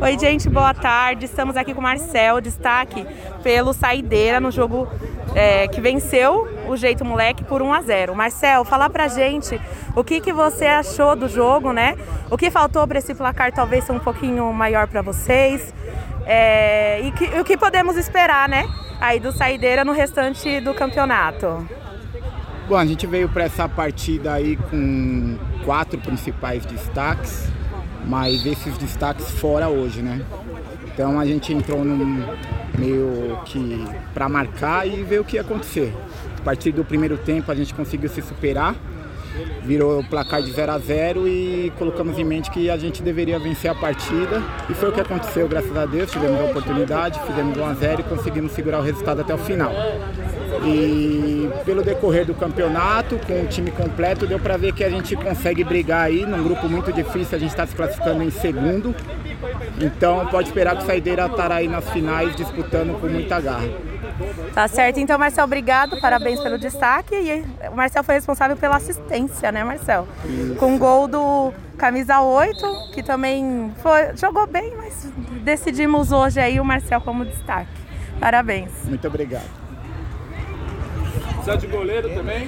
Oi, gente, boa tarde. Estamos aqui com o Marcel, destaque pelo Saideira no jogo é, que venceu o Jeito Moleque por 1 a 0. Marcel, fala pra gente o que, que você achou do jogo, né? O que faltou para esse placar talvez ser um pouquinho maior para vocês? É, e que, o que podemos esperar, né? Aí do Saideira no restante do campeonato. Bom, a gente veio para essa partida aí com quatro principais destaques mas esses destaques fora hoje, né? Então a gente entrou num meio que para marcar e ver o que ia acontecer. A partir do primeiro tempo a gente conseguiu se superar, virou o placar de 0 a 0 e colocamos em mente que a gente deveria vencer a partida e foi o que aconteceu, graças a Deus, tivemos a oportunidade, fizemos 1 a 0 e conseguimos segurar o resultado até o final. E pelo decorrer do campeonato, com o time completo, deu para ver que a gente consegue brigar aí num grupo muito difícil, a gente está se classificando em segundo. Então pode esperar que o Saideira estará aí nas finais disputando com muita garra. Tá certo, então Marcel, obrigado, parabéns pelo destaque. E o Marcel foi responsável pela assistência, né, Marcel? Isso. Com o gol do camisa 8, que também foi, jogou bem, mas decidimos hoje aí o Marcel como destaque. Parabéns. Muito obrigado. Precisa de goleiro também?